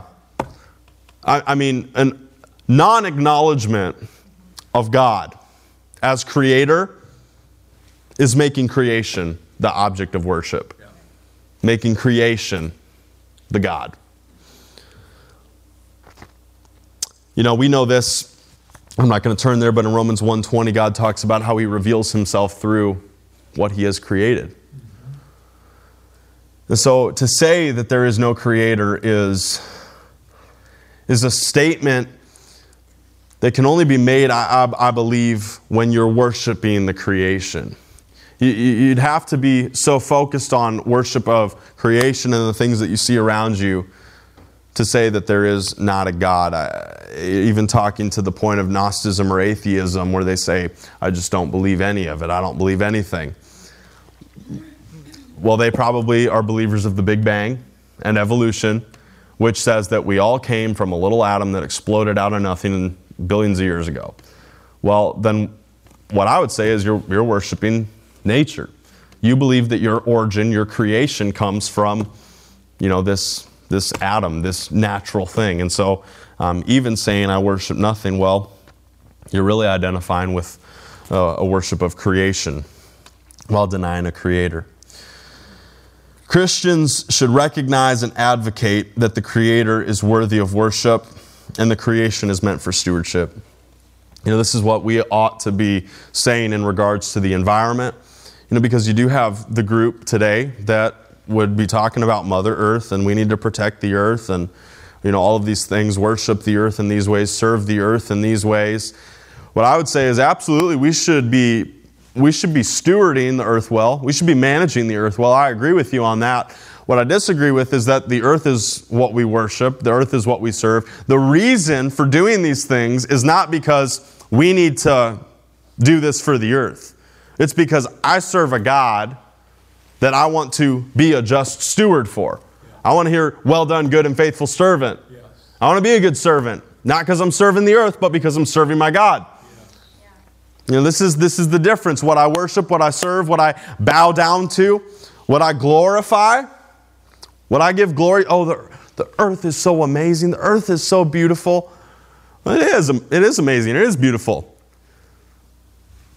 I, I mean, a non acknowledgement of God as creator is making creation the object of worship, yeah. making creation the God. You know, we know this. I'm not going to turn there, but in Romans 1:20 God talks about how he reveals himself through what he has created. Mm-hmm. And so to say that there is no creator is is a statement that can only be made, I, I, I believe, when you're worshiping the creation. You, you'd have to be so focused on worship of creation and the things that you see around you to say that there is not a God. I, even talking to the point of Gnosticism or atheism, where they say, I just don't believe any of it, I don't believe anything. Well, they probably are believers of the Big Bang and evolution, which says that we all came from a little atom that exploded out of nothing billions of years ago. Well, then what I would say is you're, you're worshiping nature. You believe that your origin, your creation comes from, you know, this, this atom, this natural thing. And so um, even saying I worship nothing, well, you're really identifying with uh, a worship of creation while denying a creator. Christians should recognize and advocate that the Creator is worthy of worship and the creation is meant for stewardship. You know, this is what we ought to be saying in regards to the environment. You know, because you do have the group today that would be talking about Mother Earth and we need to protect the earth and, you know, all of these things, worship the earth in these ways, serve the earth in these ways. What I would say is absolutely we should be we should be stewarding the earth well. We should be managing the earth well. I agree with you on that. What I disagree with is that the earth is what we worship, the earth is what we serve. The reason for doing these things is not because we need to do this for the earth, it's because I serve a God that I want to be a just steward for. I want to hear, well done, good and faithful servant. Yes. I want to be a good servant, not because I'm serving the earth, but because I'm serving my God. You know, this is, this is the difference. What I worship, what I serve, what I bow down to, what I glorify, would I give glory? Oh, the, the earth is so amazing. The earth is so beautiful. Well, it is. It is amazing. It is beautiful.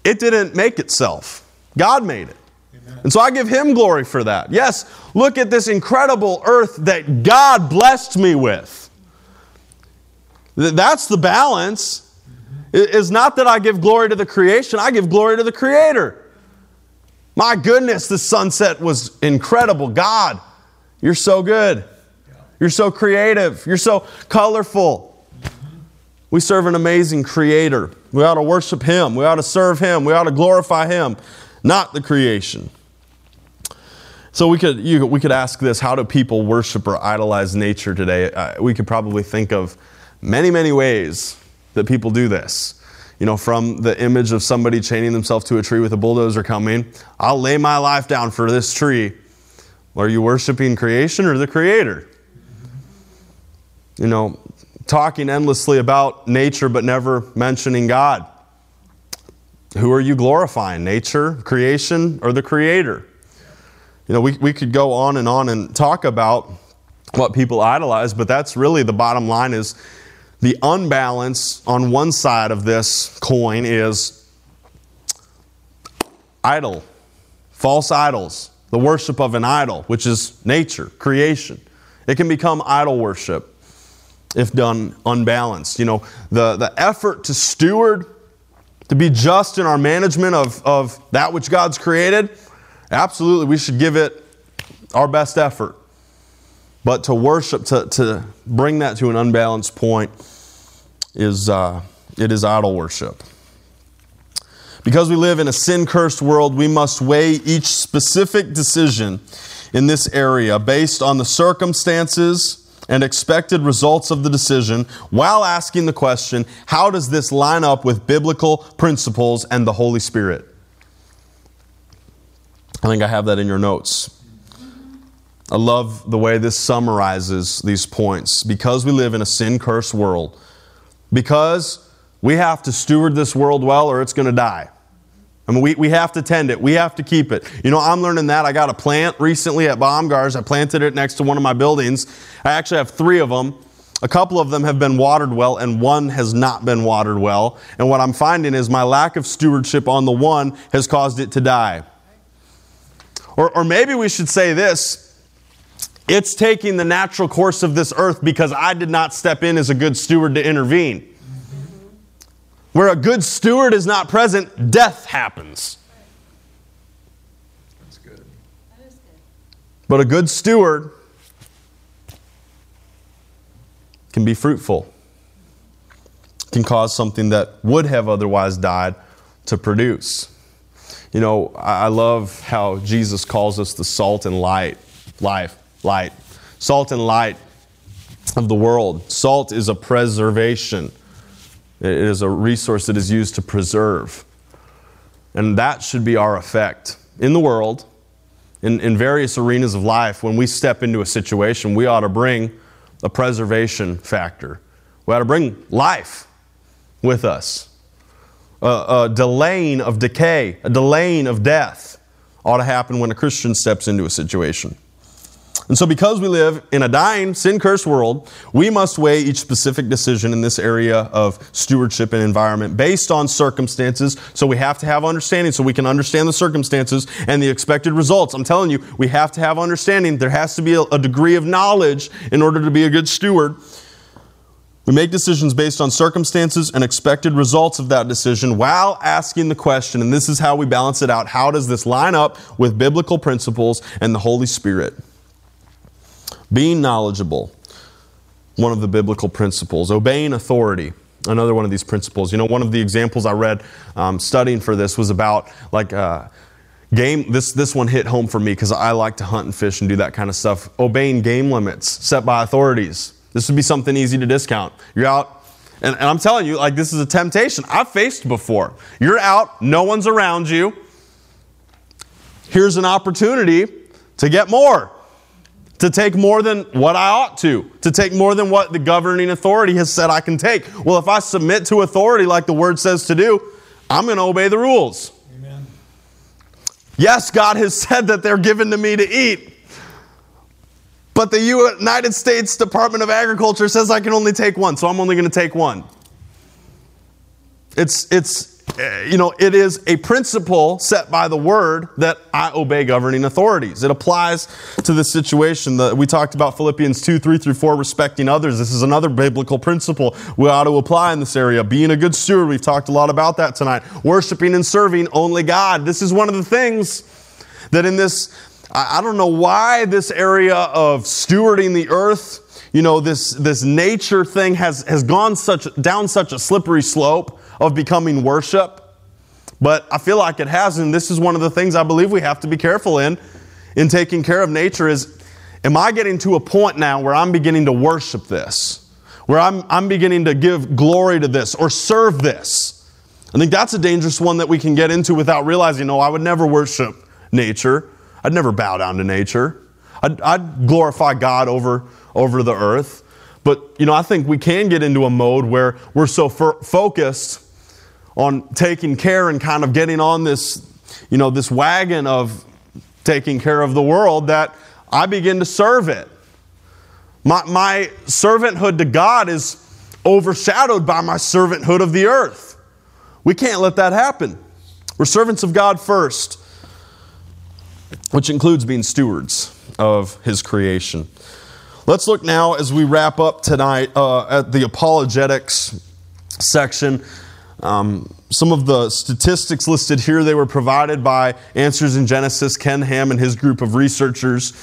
It didn't make itself. God made it. Amen. And so I give him glory for that. Yes, look at this incredible earth that God blessed me with. That's the balance. It's not that I give glory to the creation, I give glory to the Creator. My goodness, the sunset was incredible. God, you're so good. You're so creative. You're so colorful. We serve an amazing Creator. We ought to worship Him. We ought to serve Him. We ought to glorify Him, not the creation. So we could, you, we could ask this how do people worship or idolize nature today? Uh, we could probably think of many, many ways that people do this. You know, from the image of somebody chaining themselves to a tree with a bulldozer coming, I'll lay my life down for this tree. Are you worshiping creation or the creator? You know, talking endlessly about nature but never mentioning God. Who are you glorifying? Nature, creation, or the creator? You know, we, we could go on and on and talk about what people idolize, but that's really the bottom line is the unbalance on one side of this coin is idol, false idols, the worship of an idol, which is nature, creation. It can become idol worship if done unbalanced. You know, the, the effort to steward, to be just in our management of, of that which God's created, absolutely, we should give it our best effort. But to worship, to, to bring that to an unbalanced point, is uh, it is idol worship. Because we live in a sin cursed world, we must weigh each specific decision in this area based on the circumstances and expected results of the decision while asking the question how does this line up with biblical principles and the Holy Spirit? I think I have that in your notes. I love the way this summarizes these points. Because we live in a sin cursed world, because we have to steward this world well or it's going to die. I mean, we, we have to tend it. We have to keep it. You know, I'm learning that. I got a plant recently at Bomgaars. I planted it next to one of my buildings. I actually have three of them. A couple of them have been watered well, and one has not been watered well. And what I'm finding is my lack of stewardship on the one has caused it to die. Or, or maybe we should say this it's taking the natural course of this earth because I did not step in as a good steward to intervene. Where a good steward is not present, death happens. That's good. That is good. But a good steward can be fruitful, can cause something that would have otherwise died to produce. You know, I love how Jesus calls us the salt and light, life light. Salt and light of the world. Salt is a preservation, it is a resource that is used to preserve. And that should be our effect in the world, in, in various arenas of life. When we step into a situation, we ought to bring a preservation factor. We ought to bring life with us. A, a delaying of decay, a delaying of death ought to happen when a Christian steps into a situation. And so, because we live in a dying, sin cursed world, we must weigh each specific decision in this area of stewardship and environment based on circumstances. So, we have to have understanding so we can understand the circumstances and the expected results. I'm telling you, we have to have understanding. There has to be a, a degree of knowledge in order to be a good steward. We make decisions based on circumstances and expected results of that decision while asking the question, and this is how we balance it out how does this line up with biblical principles and the Holy Spirit? Being knowledgeable, one of the biblical principles. Obeying authority, another one of these principles. You know, one of the examples I read um, studying for this was about like uh, game. This this one hit home for me because I like to hunt and fish and do that kind of stuff. Obeying game limits set by authorities. This would be something easy to discount. You're out, and, and I'm telling you, like this is a temptation I've faced before. You're out, no one's around you. Here's an opportunity to get more to take more than what I ought to, to take more than what the governing authority has said I can take. Well, if I submit to authority like the word says to do, I'm going to obey the rules. Amen. Yes, God has said that they're given to me to eat. But the United States Department of Agriculture says I can only take one, so I'm only going to take one. It's, it's you know, it is a principle set by the word that I obey governing authorities. It applies to this situation that we talked about Philippians 2, 3 through 4, respecting others. This is another biblical principle we ought to apply in this area. Being a good steward, we've talked a lot about that tonight. Worshiping and serving only God. This is one of the things that in this, I don't know why this area of stewarding the earth you know, this, this nature thing has, has gone such, down such a slippery slope of becoming worship. But I feel like it has, and this is one of the things I believe we have to be careful in, in taking care of nature is, am I getting to a point now where I'm beginning to worship this? Where I'm, I'm beginning to give glory to this or serve this? I think that's a dangerous one that we can get into without realizing, no, I would never worship nature. I'd never bow down to nature. I'd, I'd glorify God over over the earth. But, you know, I think we can get into a mode where we're so focused on taking care and kind of getting on this, you know, this wagon of taking care of the world that I begin to serve it. My, my servanthood to God is overshadowed by my servanthood of the earth. We can't let that happen. We're servants of God first, which includes being stewards of His creation. Let's look now as we wrap up tonight uh, at the apologetics section. Um, some of the statistics listed here, they were provided by Answers in Genesis, Ken Ham and his group of researchers.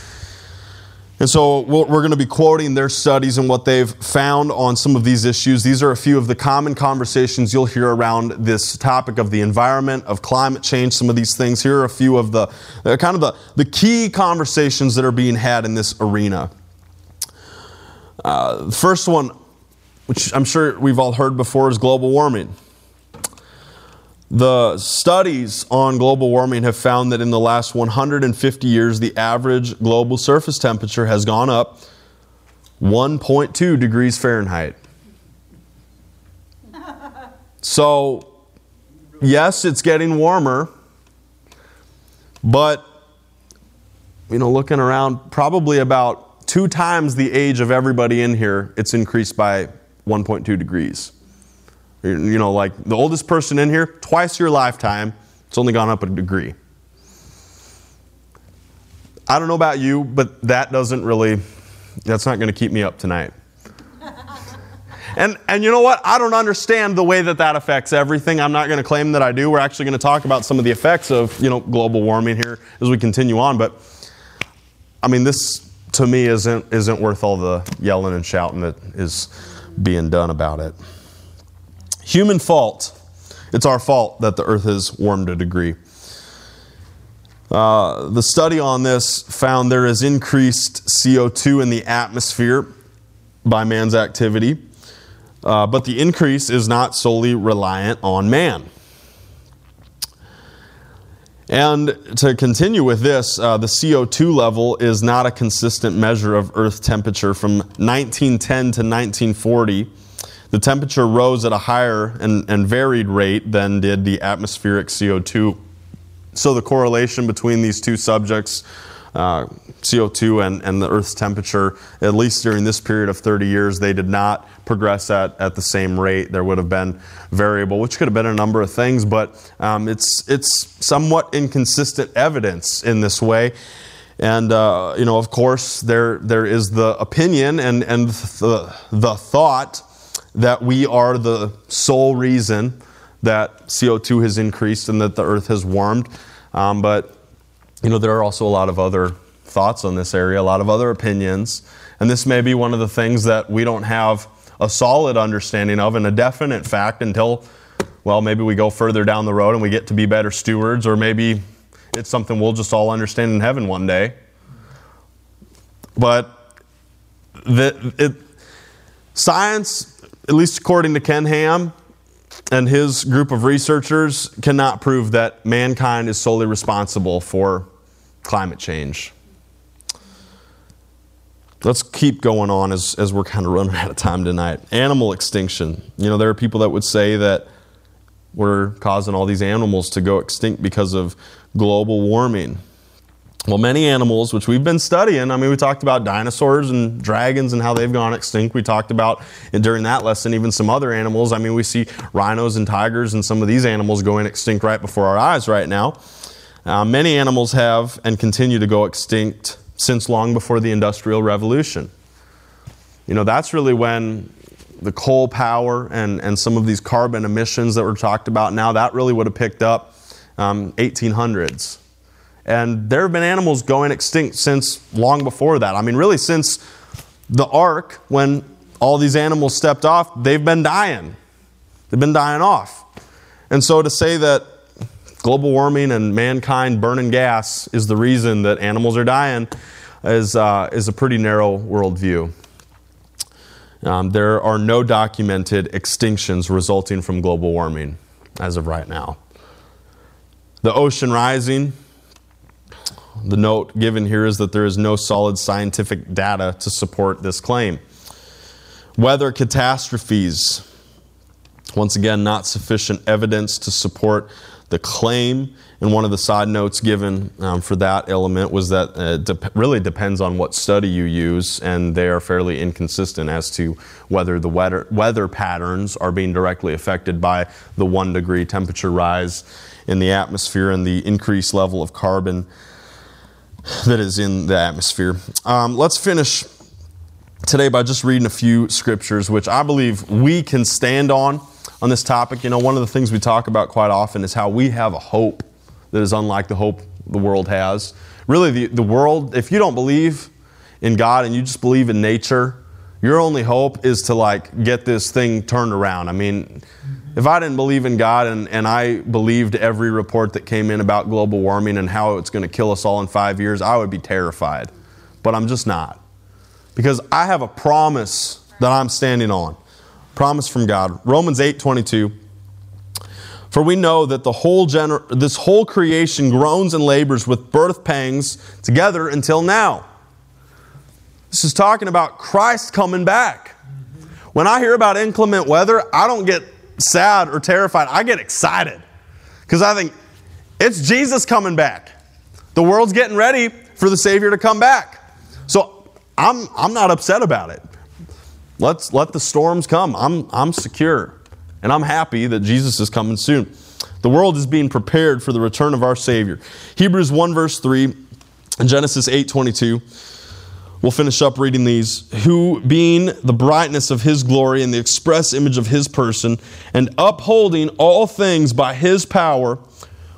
And so we're going to be quoting their studies and what they've found on some of these issues. These are a few of the common conversations you'll hear around this topic of the environment, of climate change, some of these things. Here are a few of the uh, kind of the, the key conversations that are being had in this arena. Uh, the first one, which I'm sure we've all heard before, is global warming. The studies on global warming have found that in the last 150 years, the average global surface temperature has gone up 1.2 degrees Fahrenheit. So, yes, it's getting warmer, but, you know, looking around, probably about two times the age of everybody in here, it's increased by 1.2 degrees. You know, like the oldest person in here, twice your lifetime, it's only gone up a degree. I don't know about you, but that doesn't really, that's not going to keep me up tonight. And, and you know what? I don't understand the way that that affects everything. I'm not going to claim that I do. We're actually going to talk about some of the effects of, you know, global warming here as we continue on. But, I mean, this, to me isn't, isn't worth all the yelling and shouting that is being done about it. Human fault. It's our fault that the earth has warmed a degree. Uh, the study on this found there is increased CO2 in the atmosphere by man's activity, uh, but the increase is not solely reliant on man. And to continue with this, uh, the CO2 level is not a consistent measure of Earth temperature. From 1910 to 1940, the temperature rose at a higher and, and varied rate than did the atmospheric CO2. So the correlation between these two subjects uh, CO2 and, and the Earth's temperature, at least during this period of 30 years, they did not progress at, at the same rate. There would have been variable, which could have been a number of things, but um, it's, it's somewhat inconsistent evidence in this way. And, uh, you know, of course, there, there is the opinion and, and the, the thought that we are the sole reason that CO2 has increased and that the Earth has warmed. Um, but you know, there are also a lot of other thoughts on this area, a lot of other opinions. And this may be one of the things that we don't have a solid understanding of and a definite fact until, well, maybe we go further down the road and we get to be better stewards, or maybe it's something we'll just all understand in heaven one day. But the, it, science, at least according to Ken Ham, and his group of researchers cannot prove that mankind is solely responsible for climate change. Let's keep going on as, as we're kind of running out of time tonight. Animal extinction. You know, there are people that would say that we're causing all these animals to go extinct because of global warming. Well, many animals, which we've been studying, I mean, we talked about dinosaurs and dragons and how they've gone extinct. We talked about, during that lesson, even some other animals. I mean, we see rhinos and tigers and some of these animals going extinct right before our eyes right now. Uh, many animals have and continue to go extinct since long before the Industrial Revolution. You know, that's really when the coal power and, and some of these carbon emissions that were talked about now, that really would have picked up um, 1800s. And there have been animals going extinct since long before that. I mean, really, since the ark, when all these animals stepped off, they've been dying. They've been dying off. And so to say that global warming and mankind burning gas is the reason that animals are dying is, uh, is a pretty narrow worldview. Um, there are no documented extinctions resulting from global warming as of right now. The ocean rising, the note given here is that there is no solid scientific data to support this claim. Weather catastrophes, once again, not sufficient evidence to support the claim. And one of the side notes given um, for that element was that it de- really depends on what study you use, and they are fairly inconsistent as to whether the weather, weather patterns are being directly affected by the one degree temperature rise in the atmosphere and the increased level of carbon that is in the atmosphere. Um, let's finish today by just reading a few scriptures, which I believe we can stand on on this topic. You know, one of the things we talk about quite often is how we have a hope that is unlike the hope the world has. Really, the, the world, if you don't believe in God and you just believe in nature, your only hope is to like get this thing turned around. I mean, if I didn't believe in God and, and I believed every report that came in about global warming and how it's going to kill us all in five years, I would be terrified. But I'm just not. Because I have a promise that I'm standing on. Promise from God. Romans 8 22. For we know that the whole gener- this whole creation groans and labors with birth pangs together until now. This is talking about Christ coming back. When I hear about inclement weather, I don't get sad or terrified. I get excited because I think it's Jesus coming back. The world's getting ready for the Savior to come back. So I'm, I'm not upset about it. Let's let the storms come. I'm, I'm secure and I'm happy that Jesus is coming soon. The world is being prepared for the return of our Savior. Hebrews 1 verse 3 and Genesis 8 22. We'll finish up reading these. Who, being the brightness of his glory and the express image of his person, and upholding all things by his power,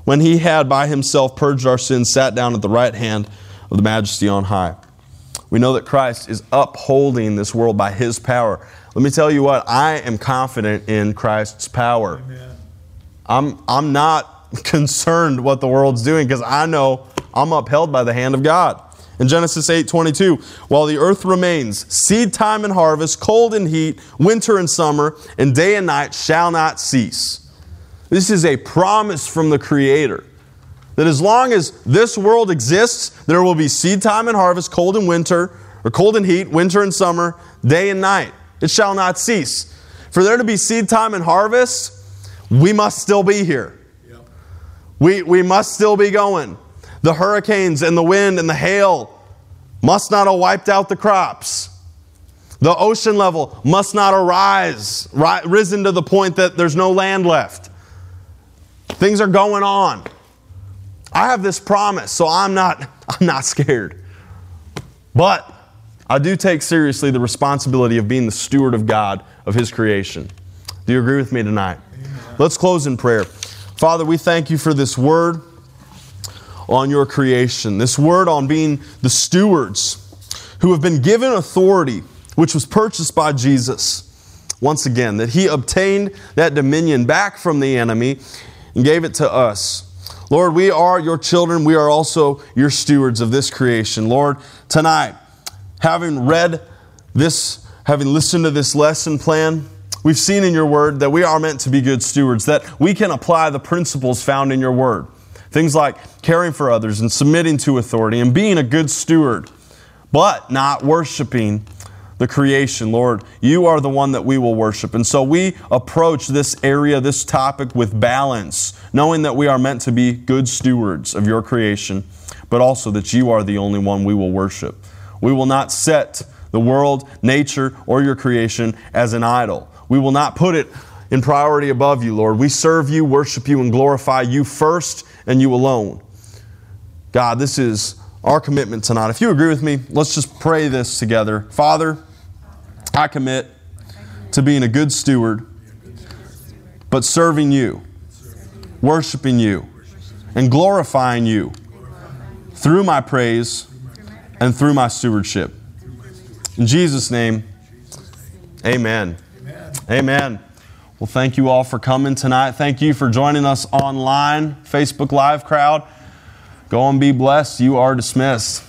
when he had by himself purged our sins, sat down at the right hand of the majesty on high. We know that Christ is upholding this world by his power. Let me tell you what, I am confident in Christ's power. Amen. I'm, I'm not concerned what the world's doing because I know I'm upheld by the hand of God. In Genesis 8 22, while the earth remains, seed time and harvest, cold and heat, winter and summer, and day and night shall not cease. This is a promise from the Creator that as long as this world exists, there will be seed time and harvest, cold and winter, or cold and heat, winter and summer, day and night. It shall not cease. For there to be seed time and harvest, we must still be here. Yep. We, we must still be going. The hurricanes and the wind and the hail must not have wiped out the crops. The ocean level must not arise, risen to the point that there's no land left. Things are going on. I have this promise, so I'm not, I'm not scared. But I do take seriously the responsibility of being the steward of God, of His creation. Do you agree with me tonight? Amen. Let's close in prayer. Father, we thank you for this word on your creation, this word on being the stewards who have been given authority, which was purchased by Jesus. Once again, that he obtained that dominion back from the enemy and gave it to us. Lord, we are your children. We are also your stewards of this creation. Lord, tonight, having read this, having listened to this lesson plan, we've seen in your word that we are meant to be good stewards, that we can apply the principles found in your word. Things like caring for others and submitting to authority and being a good steward, but not worshiping the creation, Lord. You are the one that we will worship. And so we approach this area, this topic with balance, knowing that we are meant to be good stewards of your creation, but also that you are the only one we will worship. We will not set the world, nature, or your creation as an idol. We will not put it in priority above you, Lord. We serve you, worship you, and glorify you first and you alone. God, this is our commitment tonight. If you agree with me, let's just pray this together. Father, I commit to being a good steward, but serving you, worshiping you, and glorifying you through my praise and through my stewardship. In Jesus' name, amen. Amen. Well, thank you all for coming tonight. Thank you for joining us online, Facebook Live crowd. Go and be blessed. You are dismissed.